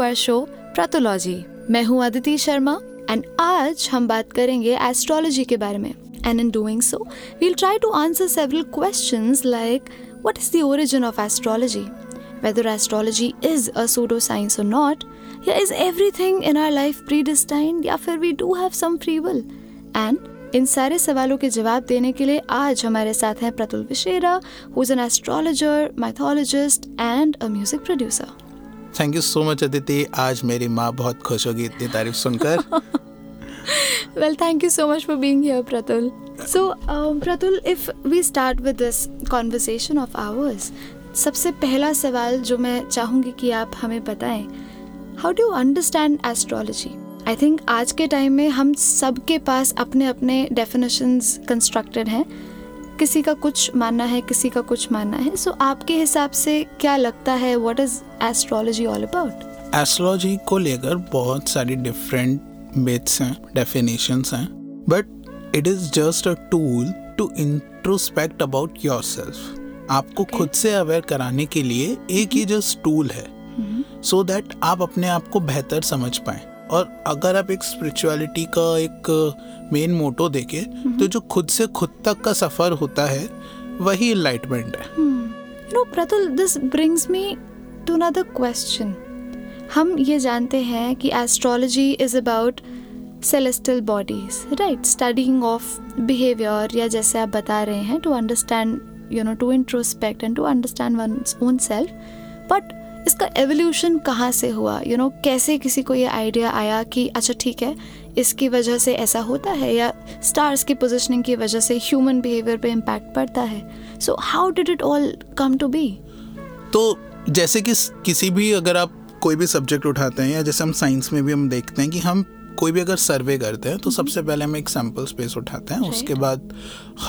To our show प्रातोलॉजी। मैं हूँ Aditi Sharma and आज हम बात करेंगे एस्ट्रोलॉजी के बारे में। And in doing so we'll try to answer several questions like what is the origin of astrology whether astrology is a pseudoscience or not, या is everything in our life predestined, या फिर do have some free will? And इन सारे सवालों के जवाब देने के लिए आज हमारे साथ हैं Pratul Vishera who is an astrologer mythologist and a music producer thank you so much Aditi आज मेरी माँ बहुत खुश होगी इतनी तारीफ़ सुनकर। Thank you so much for being here pratul. So um, pratul if we start with this conversation of ours सबसे पहला सवाल जो मैं चाहूँगी कि आप हमें बताएँ how do understand astrology I think आज के टाइम में हम सबके पास अपने अपने डेफिनेशंस कंस्ट्रक्टेड हैं। किसी का कुछ मानना है किसी का कुछ मानना है सो so, आपके हिसाब से क्या लगता है what is astrology all about astrology को लेकर बहुत सारी डिफरेंट मिथ्स हैं डेफिनेशंस हैं but it is just a tool to introspect about your self आपको okay. खुद से अवेयर कराने के लिए एक ही जस्ट टूल है सो दैट mm-hmm. so आप अपने आप को बेहतर समझ पाए और अगर आप एक स्पिरिचुअलिटी का एक मेन मोटो देखे तो जो खुद से खुद तक का सफ़र होता है वही इनलाइटमेंट है। You know Pratul this brings me to another question हम ये जानते हैं कि astrology is about celestial bodies right studying of behaviour या जैसे आप बता रहे हैं to understand you know to introspect and to understand one own self but इसका एवोल्यूशन कहाँ से हुआ? यू you नो know, कैसे किसी को ये आइडिया आया कि अच्छा ठीक है इसकी वजह से ऐसा होता है? या स्टार्स की पोजिशनिंग की वजह से ह्यूमन बिहेवियर पे इम्पैक्ट पड़ता है? So how did it all come to be तो जैसे कि किसी भी अगर आप कोई भी सब्जेक्ट उठाते हैं या जैसे हम साइंस में भी हम देखते हैं कि हम कोई भी अगर सर्वे करते हैं तो सबसे पहले हम एक सैंपल स्पेस उठाते हैं उसके बाद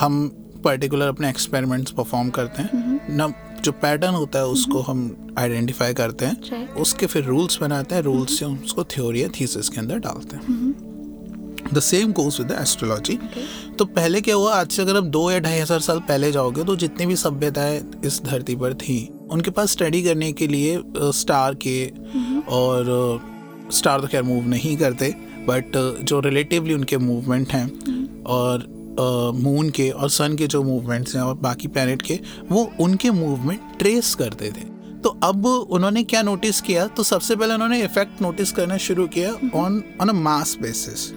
हम पर्टिकुलर अपने एक्सपेरिमेंट्स परफॉर्म करते हैं। ना जो पैटर्न होता है उसको हम आइडेंटिफाई करते हैं। उसके फिर रूल्स बनाते हैं। रूल्स से उसको थ्योरी या थीसिस के अंदर डालते हैं। The same course with astrology तो पहले क्या हुआ? आज से अगर आप दो या ढाई हज़ार साल पहले जाओगे तो जितनी भी सभ्यताएँ इस धरती पर थी उनके पास स्टडी करने के लिए स्टार के और स्टार तो खैर मूव नहीं करते बट जो रिलेटिवली उनके मूवमेंट हैं और मून के और सन के जो मूवमेंट्स हैं और बाकी प्लानट के वो उनके मूवमेंट ट्रेस करते थे। तो अब उन्होंने क्या नोटिस किया? तो सबसे पहले उन्होंने इफ़ेक्ट नोटिस करना शुरू किया on on a mass basis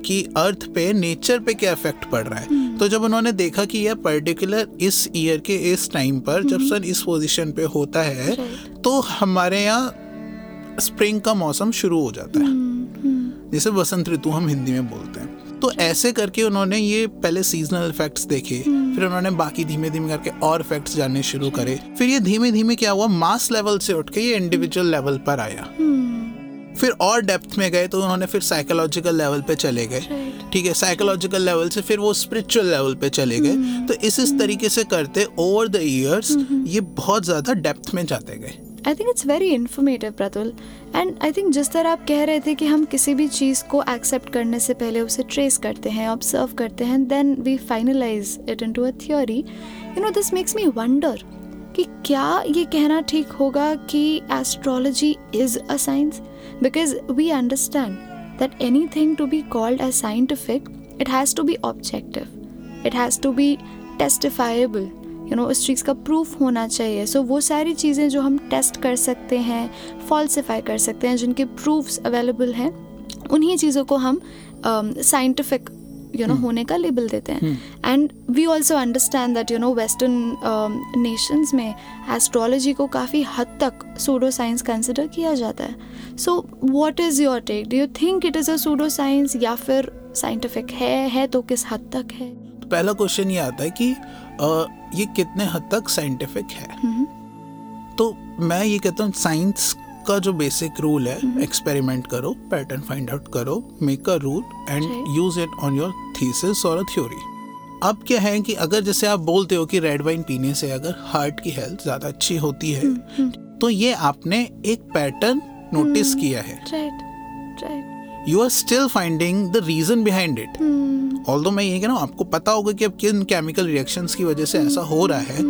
कि अर्थ पे नेचर पे क्या इफ़ेक्ट पड़ रहा है। Hmm. तो जब उन्होंने देखा कि यह पर्टिकुलर इस ईयर के इस टाइम पर जब सन hmm. इस पोजीशन पे होता है तो हमारे यहाँ स्प्रिंग का मौसम शुरू हो जाता है। Hmm. जैसे बसंत ऋतु हम हिंदी में बोलते हैं। तो ऐसे करके उन्होंने ये पहले सीजनल इफेक्ट्स देखे hmm. फिर उन्होंने बाकी धीमे धीमे करके और इफेक्ट्स जानने शुरू करे। फिर ये धीमे धीमे क्या हुआ? मास लेवल से उठ के ये इंडिविजुअल लेवल पर आया। hmm. फिर और डेप्थ में गए तो उन्होंने फिर साइकोलॉजिकल लेवल पे चले गए। ठीक है साइकोलॉजिकल लेवल से फिर वो स्पिरिचुअल लेवल पे चले गए। hmm. तो इस इस तरीके से करते ओवर द ईयर्स ये बहुत ज़्यादा डेप्थ में जाते गए। I think it's very informative Pratul and I think जिस तरह आप कह रहे थे कि हम किसी भी चीज़ को एक्सेप्ट करने से पहले उसे ट्रेस करते हैं ऑब्ज़र्व करते हैं then we finalise it into a theory you know this makes me wonder कि क्या ये कहना ठीक होगा कि astrology is a science because we understand that anything to be called as scientific it has to be objective it has to be testifiable you know उस चीज़ का प्रूफ होना चाहिए। सो so, वो सारी चीज़ें जो हम टेस्ट कर सकते हैं फॉल्सिफाई कर सकते हैं जिनके प्रूफ्स अवेलेबल हैं उन्हीं चीज़ों को हम साइंटिफिक यू नो होने का लेबल देते हैं। And we also understand that you know western nations में एस्ट्रोलॉजी को काफ़ी हद तक सूडो साइंस कंसिडर किया जाता है। So what is your take do you think it is a pseudo science या फिर साइंटिफिक है है तो किस हद तक है? तो पहला क्वेश्चन ये आता है कि ये कितने हद तक साइंटिफिक है। तो मैं ये कहता हूँ साइंस का जो बेसिक रूल है एक्सपेरिमेंट करो पैटर्न फाइंड आउट करो make a rule and use it on your thesis और अ थ्योरी अब क्या है कि अगर जैसे आप बोलते हो कि रेड वाइन पीने से अगर हार्ट की हेल्थ ज़्यादा अच्छी होती है तो ये आपने एक पैटर्न नोटिस किया है। You are still finding the reason behind it all though मैं ये कह रहा हूँ आपको पता होगा कि अब किन केमिकल रिएक्शंस की वजह से ऐसा हो रहा है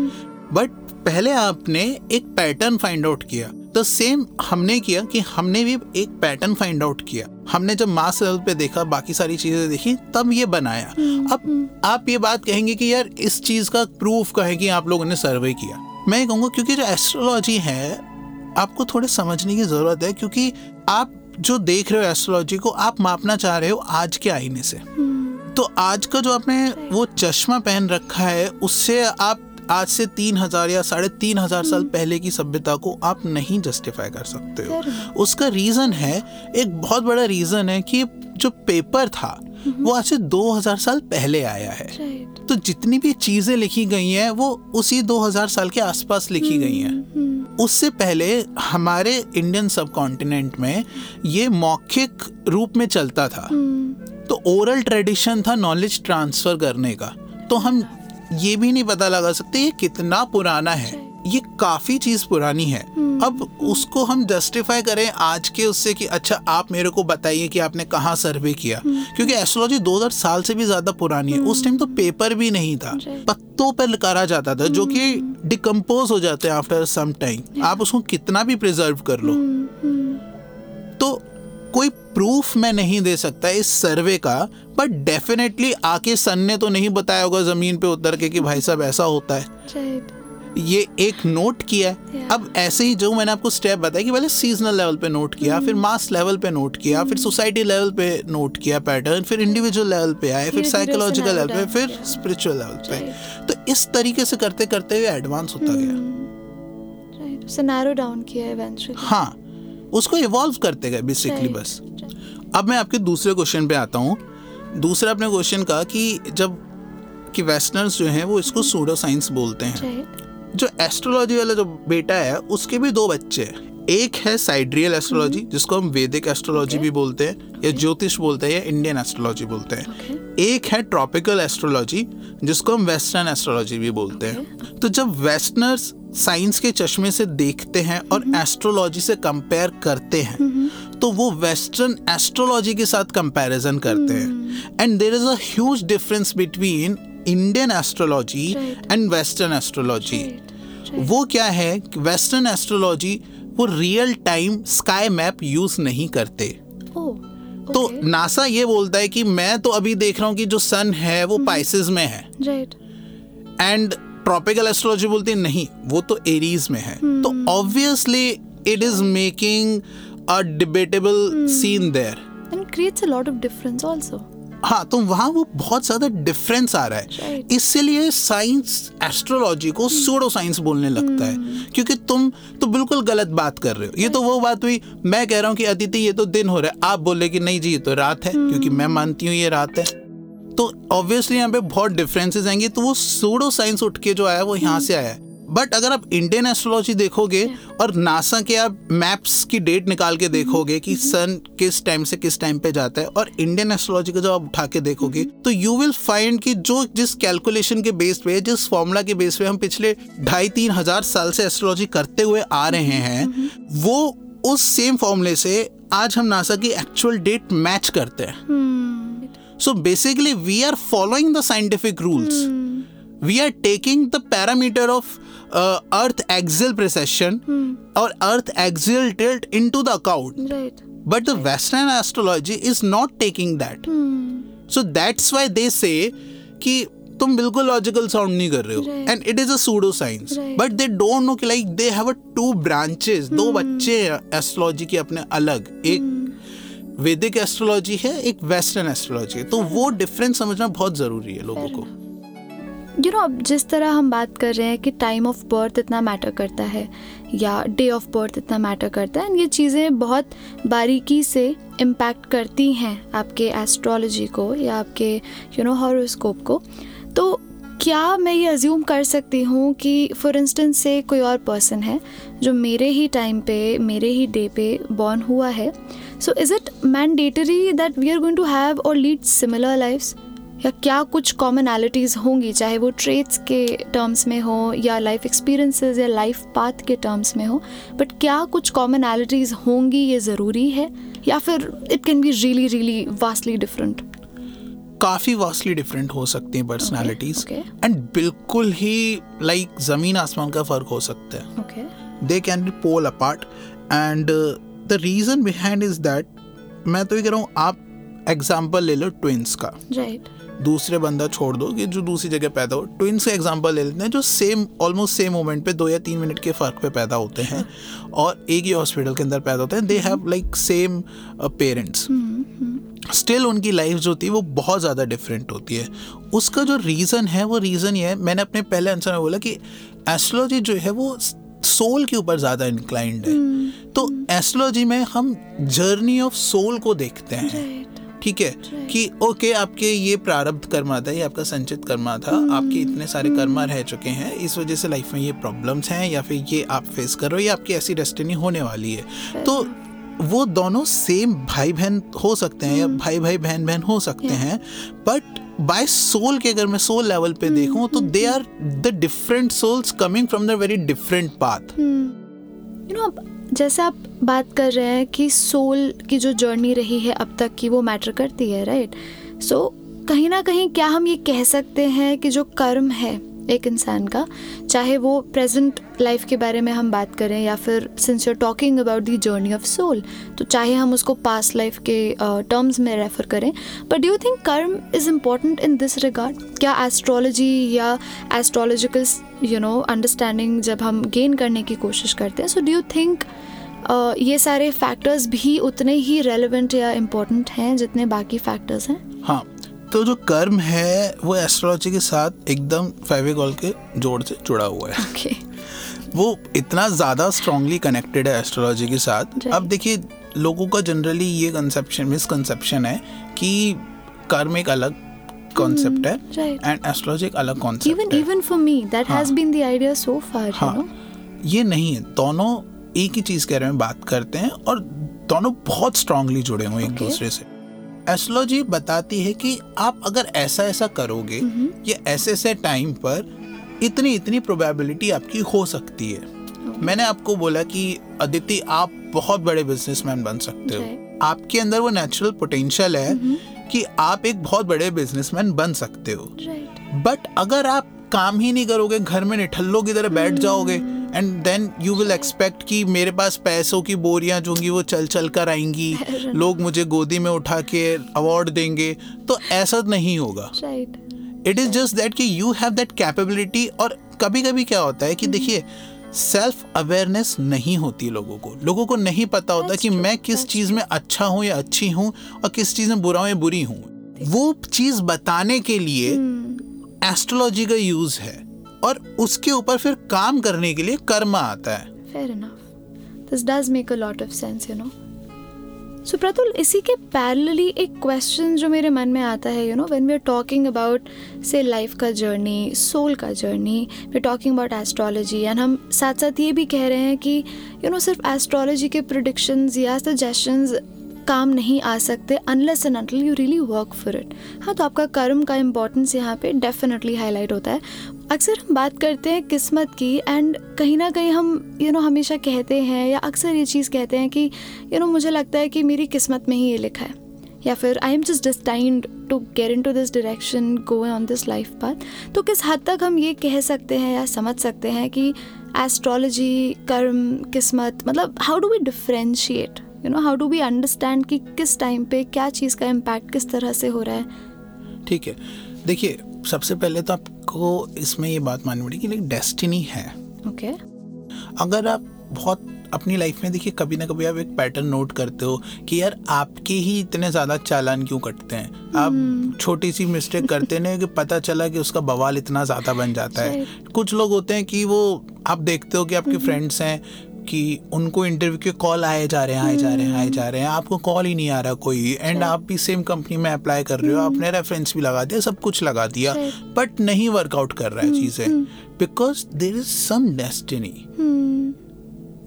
बट पहले आपने एक पैटर्न फाइंड आउट किया। तो सेम हमने किया कि हमने भी एक पैटर्न फाइंड आउट किया। हमने जब मास लेवल पे देखा बाकी सारी चीज़ें देखी तब ये बनाया। अब आप ये बात कहेंगे कि यार इस चीज़ का प्रूफ कहे कि आप लोगों ने सर्वे किया? मैं कहूँगा क्योंकि जो एस्ट्रोलॉजी है आपको थोड़े समझने की ज़रूरत है क्योंकि आप जो देख रहे हो एस्ट्रोलॉजी को आप मापना चाह रहे हो आज के आईने से। तो आज का जो आपने वो चश्मा पहन रखा है उससे आप आज से तीन हज़ार या साढ़े तीन हज़ार साल पहले की सभ्यता को आप नहीं जस्टिफाई कर सकते हो। उसका रीजन है एक बहुत बड़ा रीजन है कि जो पेपर था वो आज से दो हज़ार साल पहले आया है। तो जितनी भी चीज़ें लिखी गई हैं वो उसी दो हज़ार साल के आसपास लिखी गई हैं। उससे पहले हमारे इंडियन सब कॉन्टिनेंट में ये मौखिक रूप में चलता था। तो ओरल ट्रेडिशन था नॉलेज ट्रांसफ़र करने का। तो हम ये भी नहीं पता लगा सकते ये कितना पुराना है। ये काफ़ी चीज़ पुरानी है। हम्म। अब उसको हम जस्टिफाई करें आज के उससे कि अच्छा आप मेरे को बताइए कि आपने कहाँ सर्वे किया। हम्म। क्योंकि एस्ट्रोलॉजी 2000 साल से भी ज़्यादा पुरानी है। उस टाइम तो पेपर भी नहीं था। पत्तों पर करा जाता था जो कि डिकम्पोज हम्म। हो जाते हैं आफ्टर सम टाइम आप उसको कितना भी प्रिजर्व कर लो। तो कोई प्रूफ मैं नहीं दे सकता इस सर्वे का बट डेफिनेटली आके सन ने तो नहीं बताया होगा ज़मीन पे उतर के कि भाई साहब ऐसा होता है। ये एक नोट किया है। अब ऐसे ही जो मैंने आपको स्टेप बताया कि पहले सीजनल लेवल पे नोट किया mm. फिर मास hmm. लेवल पे नोट किया mm. फिर सोसाइटी hmm. लेवल पे नोट किया पैटर्न फिर इंडिविजुअल लेवल पे आए फिर साइकोलॉजिकल लेवल पे फिर स्पिरिचुअल लेवल पे। तो इस तरीके से करते करते हुए एडवांस होता गया। डाउन किया हाँ उसको इवॉल्व करते गए बेसिकली बस। अब मैं आपके दूसरे क्वेश्चन पे आता हूँ। दूसरा अपने क्वेश्चन का कि जब कि वेस्टर्न्स जो हैं वो इसको सूडो साइंस बोलते हैं। जो एस्ट्रोलॉजी वाला जो बेटा है उसके भी दो बच्चे हैं। एक है साइड्रियल एस्ट्रोलॉजी mm-hmm. जिसको हम वैदिक एस्ट्रोलॉजी okay. भी बोलते हैं या ज्योतिष बोलते हैं या इंडियन एस्ट्रोलॉजी बोलते हैं। Okay. एक है ट्रॉपिकल एस्ट्रोलॉजी जिसको हम वेस्टर्न एस्ट्रोलॉजी भी बोलते हैं। तो जब वेस्टर्नर्स साइंस के चश्मे से देखते हैं और एस्ट्रोलॉजी से कंपेयर करते हैं तो वो वेस्टर्न एस्ट्रोलॉजी के साथ कंपैरिजन करते हैं। And there is a difference between Indian astrology and western astrology वो क्या है वेस्टर्न एस्ट्रोलॉजी वो real time sky map use नहीं करते। तो नासा ये बोलता है कि मैं तो अभी देख रहा हूँ कि जो सन है वो पाइसिस में है। एंड ट्रॉपिकल एस्ट्रोलॉजी बोलती है नहीं वो तो एरीज में है। hmm. तो obviously it is making a debatable scene there and creates a lot of difference also हाँ तो वहाँ वो बहुत ज़्यादा डिफरेंस आ रहा है। इसलिए साइंस एस्ट्रोलॉजी को सूडो hmm. साइंस बोलने लगता है। Hmm. क्योंकि तुम तो बिल्कुल गलत बात कर रहे हो। ये तो वो बात हुई मैं कह रहा हूँ कि अदिति ये तो दिन हो रहा है। आप बोले कि नहीं जी ये तो रात है क्योंकि मैं मानती हूँ ये रात है। तो ऑब्वियसली यहाँ पे बहुत डिफरेंसेस आएँगे। तो वो सूडो साइंस उठ के जो आया वो यहाँ से आया है। बट अगर आप इंडियन एस्ट्रोलॉजी देखोगे और नासा के आप मैप्स की डेट निकाल के देखोगे कि सन किस टाइम से किस टाइम पे जाता है और इंडियन एस्ट्रोलॉजी का जब आप उठा के देखोगे तो यू विल फाइंड कि जो जिस कैलकुलेशन के बेस पे जिस फॉर्मूला के बेस पे हम पिछले ढाई तीन हज़ार साल से एस्ट्रोलॉजी करते हुए आ रहे हैं वो उस सेम फॉर्मूले से आज हम नासा की एक्चुअल डेट मैच करते हैं। So basically we are following the scientific rules. We are taking the parameter of earth axial precession और earth axial tilt into the account but the western astrology is not taking that so that's why they say कि तुम बिल्कुल logical sound नहीं कर रहे हो। And it is ado science but they don't know कि like they have a two branches though hmm. बच्चे हैं एस्ट्रोलॉजी के अपने अलग। एक hmm. वैदिक एस्ट्रोलॉजी है एक वेस्टर्न एस्ट्रोलॉजी है। तो वो डिफरेंस समझना बहुत ज़रूरी है लोगों को. यू नो अब जिस तरह हम बात कर रहे हैं कि टाइम ऑफ़ बर्थ इतना मैटर करता है, या डे ऑफ़ बर्थ इतना मैटर करता है ये चीज़ें बहुत बारीकी से इम्पैक्ट करती हैं आपके एस्ट्रोलॉजी को या आपके यू नो हॉरोस्कोप को। तो क्या मैं ये अज्यूम कर सकती हूँ कि फॉर इंस्टेंस से कोई और पर्सन है जो मेरे ही टाइम पे, मेरे ही डे पे बॉर्न हुआ है। So is it mandatory that we are going to have और लीड सिमिलर लाइफ्स या क्या कुछ कॉमनैलिटीज़ होंगी? चाहे वो ट्रेड्स के टर्म्स में हो या लाइफ एक्सपीरियंसेस या लाइफ पाथ के टर्म्स में हो बट क्या कुछ कॉमनैलिटीज़ होंगी ये ज़रूरी है? या फिर it can be really really vastly different काफ़ी वास्टली डिफरेंट हो सकती हैं पर्सनालिटीज एंड बिल्कुल ही लाइक like, ज़मीन आसमान का फ़र्क हो सकता है। They can be pole apart and the reason behind is that मैं तो ये कह रहा हूँ आप एग्ज़ाम्पल ले लो ट्विंस का। राइट दूसरे बंदा छोड़ दो कि जो दूसरी जगह पैदा हो। ट्विंस का एग्जांपल ले लेते हैं जो सेम ऑलमोस्ट सेम मोमेंट पे दो या तीन मिनट के फ़र्क पे पैदा होते हैं और एक ही हॉस्पिटल के अंदर पैदा होते हैं। They have like same parents still उनकी लाइफ जो होती है वो बहुत ज़्यादा डिफरेंट होती है। उसका जो रीज़न है वो रीज़न ये है मैंने अपने पहले आंसर में बोला कि एस्ट्रोलॉजी जो है वो सोल के ऊपर ज़्यादा इंक्लाइंड है। हम्म, तो एस्ट्रोलॉजी में हम जर्नी ऑफ़ सोल को देखते हैं। ठीक है कि ओके आपके ये प्रारब्ध कर्मा था ये आपका संचित कर्मा था आपके इतने सारे कर्मा रह चुके हैं इस वजह से लाइफ में ये प्रॉब्लम्स हैं या फिर ये आप फेस कर रहे हो या आपकी ऐसी डेस्टिनी होने वाली है। तो वो दोनों सेम भाई बहन हो सकते हैं या भाई भाई बहन बहन हो सकते हैं बट बाय सोल के अगर मैं सोल लेवल पे देखूँ तो they are the different souls coming from the very different path you know जैसे आप बात कर रहे हैं कि सोल की जो जर्नी रही है अब तक की वो मैटर करती है राइट सो so, कहीं ना कहीं क्या हम ये कह सकते हैं कि जो कर्म है एक इंसान का चाहे वो प्रेजेंट लाइफ के बारे में हम बात करें या फिर since you're talking about the journey of soul तो चाहे हम उसको पास्ट लाइफ के टर्म्स uh, में रेफर करें but do you think karma is important in this regard क्या एस्ट्रोलॉजी या एस्ट्रोलॉजिकल यू नो अंडरस्टैंडिंग जब हम गेन करने की कोशिश करते हैं सो डू यू थिंक ये सारे फैक्टर्स भी उतने ही रेलिवेंट या इम्पोर्टेंट हैं जितने बाकी फैक्टर्स हैं? हाँ तो जो कर्म है वो एस्ट्रोलॉजी के साथ एकदम फेविकॉल के जोड़ से जुड़ा हुआ है। ओके वो इतना ज़्यादा स्ट्रांगली कनेक्टेड है एस्ट्रोलॉजी के साथ। अब देखिए लोगों का जनरली ये कंसेप्शन मिसकंसेप्शन है कि कर्म एक अलग कॉन्सेप्ट है एंड एस्ट्रोलॉजी एक अलग कॉन्सेप्ट है। far you हाँ। ये नहीं है। दोनों एक ही चीज़ के बारे में बात करते हैं और दोनों बहुत स्ट्रांगली जुड़े हुए हैं एक दूसरे से। एस्ट्रोलॉजी बताती है कि आप अगर ऐसा ऐसा करोगे या ऐसे ऐसे टाइम पर इतनी इतनी प्रोबेबिलिटी आपकी हो सकती है। मैंने आपको बोला कि अदिति आप बहुत बड़े बिजनेसमैन बन सकते हो। आपके अंदर वो नेचुरल पोटेंशियल है कि आप एक बहुत बड़े बिजनेसमैन बन सकते हो। बट अगर आप काम ही नहीं करोगे घर में निठल्लो की तरह बैठ जाओगे and then you will expect कि मेरे पास पैसों की बोरियाँ जो होंगी वो चल चल कर आएँगी। लोग मुझे गोदी में उठा के अवार्ड देंगे। तो ऐसा नहीं होगा। इट इज़ जस्ट दैट कि यू हैव दैट कैपेबिलिटी और कभी कभी क्या होता है कि देखिए सेल्फ अवेयरनेस नहीं होती लोगों को। लोगों को नहीं पता होता That's कि true, मैं किस चीज़ में अच्छा हूँ या अच्छी हूँ और किस चीज़ में बुरा हूँ या बुरी हूँ। वो चीज़ बताने के लिए एस्ट्रोलॉजी का यूज़ है। और उसके ऊपर फिर काम करने के लिए कर्म आता है। Fair enough. This does make a lot of sense you know. So pratul इसी के पैरेलली एक क्वेश्चन जो मेरे मन में आता है you know when we are talking about say life का जर्नी सोल का journey we are talking about astrology and हम साथ साथ ये भी कह रहे हैं कि यू you नो know, सिर्फ़ एस्ट्रोलॉजी के प्रोडिक्शंस या सजेशंस काम नहीं आ सकते unless and until you really work for it हाँ तो आपका कर्म का इम्पोर्टेंस यहाँ पे डेफिनेटली हाईलाइट होता है। अक्सर हम बात करते हैं किस्मत की एंड कहीं ना कहीं हम यू you नो know, हमेशा कहते हैं या अक्सर ये चीज़ कहते हैं कि यू you नो know, मुझे लगता है कि मेरी किस्मत में ही ये लिखा है। या फिर I am just destined to get into this direction go on this life path तो किस हद तक हम ये कह सकते हैं या समझ सकते हैं कि एस्ट्रोलॉजी कर्म किस्मत मतलब how do we differentiate you know how do we understand कि किस टाइम पे क्या चीज़ का इम्पैक्ट किस तरह से हो रहा है? ठीक है। देखिए सबसे पहले तो आपको इसमें ये बात माननी पड़ेगी कि डेस्टिनी है। ओके। okay. अगर आप बहुत अपनी लाइफ में देखिए कभी ना कभी आप एक पैटर्न नोट करते हो कि यार आपके ही इतने ज़्यादा चालान क्यों कटते हैं? hmm. आप छोटी सी मिस्टेक करते नहीं कि पता चला कि उसका बवाल इतना ज़्यादा बन जाता है। कुछ लोग होते हैं कि वो आप देखते हो कि आपके फ्रेंड्स हैं कि उनको इंटरव्यू के कॉल आए जा रहे हैं आए जा रहे हैं आए जा रहे हैं। आपको कॉल ही नहीं आ रहा कोई। एंड आप भी सेम कंपनी में अप्लाई कर रहे हो आपने रेफरेंस भी लगा दिया सब कुछ लगा दिया बट नहीं वर्कआउट कर रहा है चीज़ें। Because there is some destiny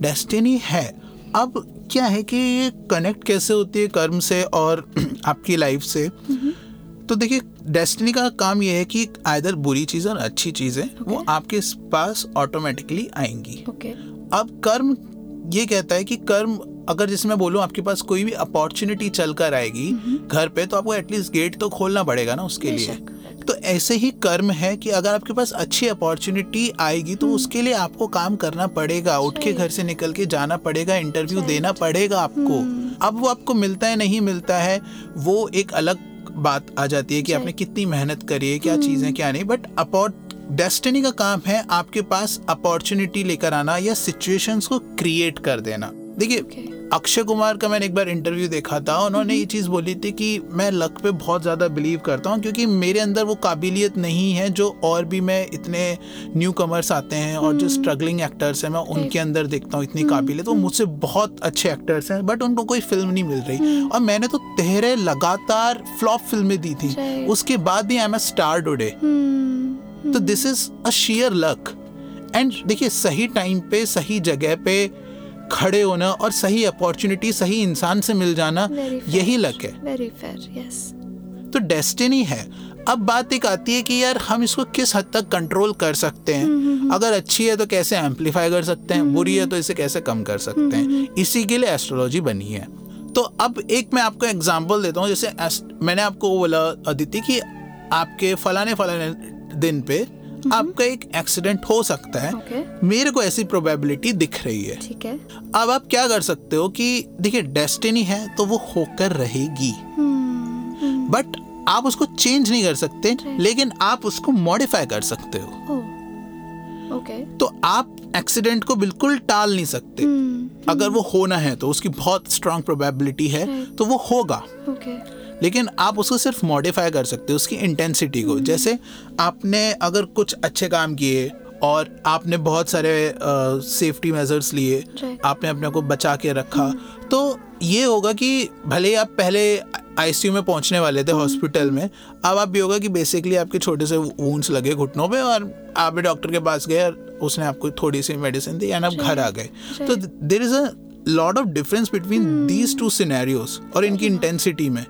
destiny है। अब क्या है कि ये कनेक्ट कैसे होती है कर्म से और आपकी लाइफ से? तो देखिए डेस्टिनी का काम ये है कि आइदर बुरी चीज़ और अच्छी चीज़ें okay. वो आपके पास ऑटोमेटिकली आएँगी। ओके अब कर्म ये कहता है कि कर्म अगर जैसे मैं बोलूँ आपके पास कोई भी अपॉर्चुनिटी चल कर आएगी घर पे तो आपको एटलीस्ट गेट तो खोलना पड़ेगा ना उसके लिए। तो ऐसे ही कर्म है कि अगर आपके पास अच्छी अपॉर्चुनिटी आएगी तो उसके लिए आपको काम करना पड़ेगा उठ के घर से निकल के जाना पड़ेगा इंटरव्यू देना पड़ेगा आपको। अब वो आपको मिलता है नहीं मिलता है वो एक अलग बात आ जाती है कि आपने कितनी मेहनत करी है क्या चीज़ें क्या नहीं बट अपॉर्ट डेस्टिनी का काम है आपके पास अपॉर्चुनिटी लेकर आना या सिचुएशंस को क्रिएट कर देना। देखिए Okay. अक्षय कुमार का मैंने एक बार इंटरव्यू देखा था उन्होंने ये चीज़ बोली थी कि मैं लक पे बहुत ज़्यादा बिलीव करता हूँ क्योंकि मेरे अंदर वो काबिलियत नहीं है जो और भी मैं इतने न्यू कमर्स आते हैं और जो स्ट्रगलिंग एक्टर्स हैं मैं उनके अंदर देखता हूँ इतनी काबिलियत। वो मुझसे बहुत अच्छे एक्टर्स हैं बट उनको कोई फ़िल्म नहीं मिल रही। और मैंने तो तेरह लगातार फ्लॉप फ़िल्में दी थी। उसके बाद भी I am a star today तो this is a sheer luck and देखिए सही टाइम पे सही जगह पे खड़े होना और सही अपॉर्चुनिटी सही इंसान से मिल जाना यही लक है। वेरी फेयर यस तो डेस्टिनी है। अब बात एक आती है कि यार हम इसको किस हद तक कंट्रोल कर सकते हैं? अगर अच्छी है तो कैसे एम्पलीफाई कर सकते हैं? बुरी है तो इसे कैसे कम कर सकते हैं? इसी के लिए एस्ट्रोलॉजी बनी है। तो अब एक मैं आपको एग्जांपल देता हूँ जैसे मैंने आपको बोला अदिति कि आपके फलाने फलाने दिन पे आपका एक एक्सीडेंट हो सकता है। ओके मेरे को ऐसी प्रोबेबिलिटी दिख रही है। ठीक है। अब आप क्या कर सकते हो कि देखिए डेस्टिनी है तो वो होकर रहेगी। हम्म, बट आप उसको चेंज नहीं कर सकते लेकिन आप उसको मॉडिफाई कर सकते हो। ओके तो आप एक्सीडेंट को बिल्कुल टाल नहीं सकते। हम्म, अगर वो होना है तो उसकी बहुत स्ट्रांग प्रोबेबिलिटी है तो वो होगा। ओके लेकिन आप उसको सिर्फ़ मॉडिफाई कर सकते हो उसकी इंटेंसिटी को। जैसे आपने अगर कुछ अच्छे काम किए और आपने बहुत सारे सेफ्टी मेजर्स लिए आपने अपने को बचा के रखा तो ये होगा कि भले ही आप पहले आईसीयू में पहुँचने वाले थे हॉस्पिटल में अब आप ये होगा कि बेसिकली आपके छोटे से वूंड्स लगे घुटनों पे और आप भी डॉक्टर के पास गए और उसने आपको थोड़ी सी मेडिसिन दी एंड आप घर आ गए। तो there is a lot of difference between these two scenarios और इनकी इंटेंसिटी में।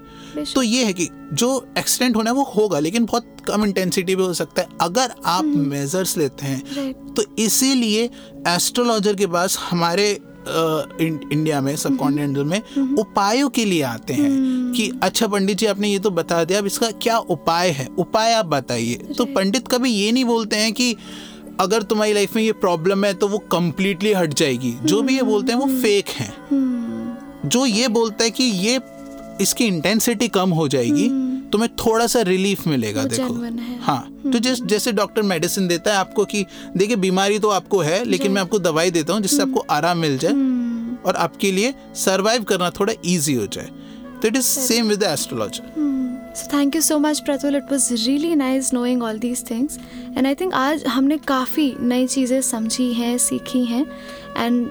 तो ये है कि जो एक्सीडेंट होना है वो होगा लेकिन बहुत कम इंटेंसिटी पे हो सकता है। अगर आप मेजर्स लेते हैं तो इसीलिए एस्ट्रोलॉजर के पास हमारे इंडिया में सब कॉन्टिनेंटल में उपायों के लिए आते हैं कि अच्छा पंडित जी आपने ये तो बता दिया अब इसका क्या उपाय है? उपाय आप बताइए। तो पंडित कभी ये नहीं बोलते हैं कि अगर तुम्हारी लाइफ में ये प्रॉब्लम है तो वो कम्प्लीटली हट जाएगी। जो भी ये बोलते हैं वो फेक हैं। जो ये बोलता है कि ये इसकी इंटेंसिटी कम हो जाएगी तुम्हें थोड़ा सा रिलीफ मिलेगा देखो। हाँ। तो जैसे जैसे डॉक्टर मेडिसिन देता है आपको कि देखिए बीमारी तो आपको है लेकिन मैं आपको दवाई देता हूँ जिससे आपको आराम मिल जाए और आपके लिए सरवाइव करना थोड़ा इजी हो जाए। तो it is same with astrologer So, thank you so much, Pratul. It was really nice knowing all these things. And I think आज हमने काफ़ी नई चीज़ें समझी हैं, सीखी हैं एंड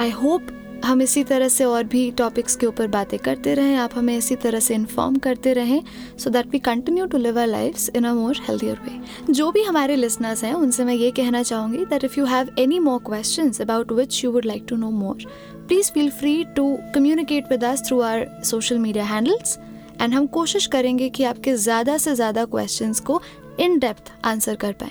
आई होप हम इसी तरह से और भी टॉपिक्स के ऊपर बातें करते रहें आप हमें इसी तरह से इन्फॉर्म करते रहें so that we continue to live our life in a more healthier way जो भी हमारे लिसनर्स हैं, उनसे मैं ये कहना चाहूँगी that if you have any more question about which you would like to know more please feel free to communicate with us through our social media handles and हम कोशिश करेंगे कि आपके ज़्यादा से ज़्यादा क्वेश्चंस को इन डेप्थ आंसर कर पाएँ।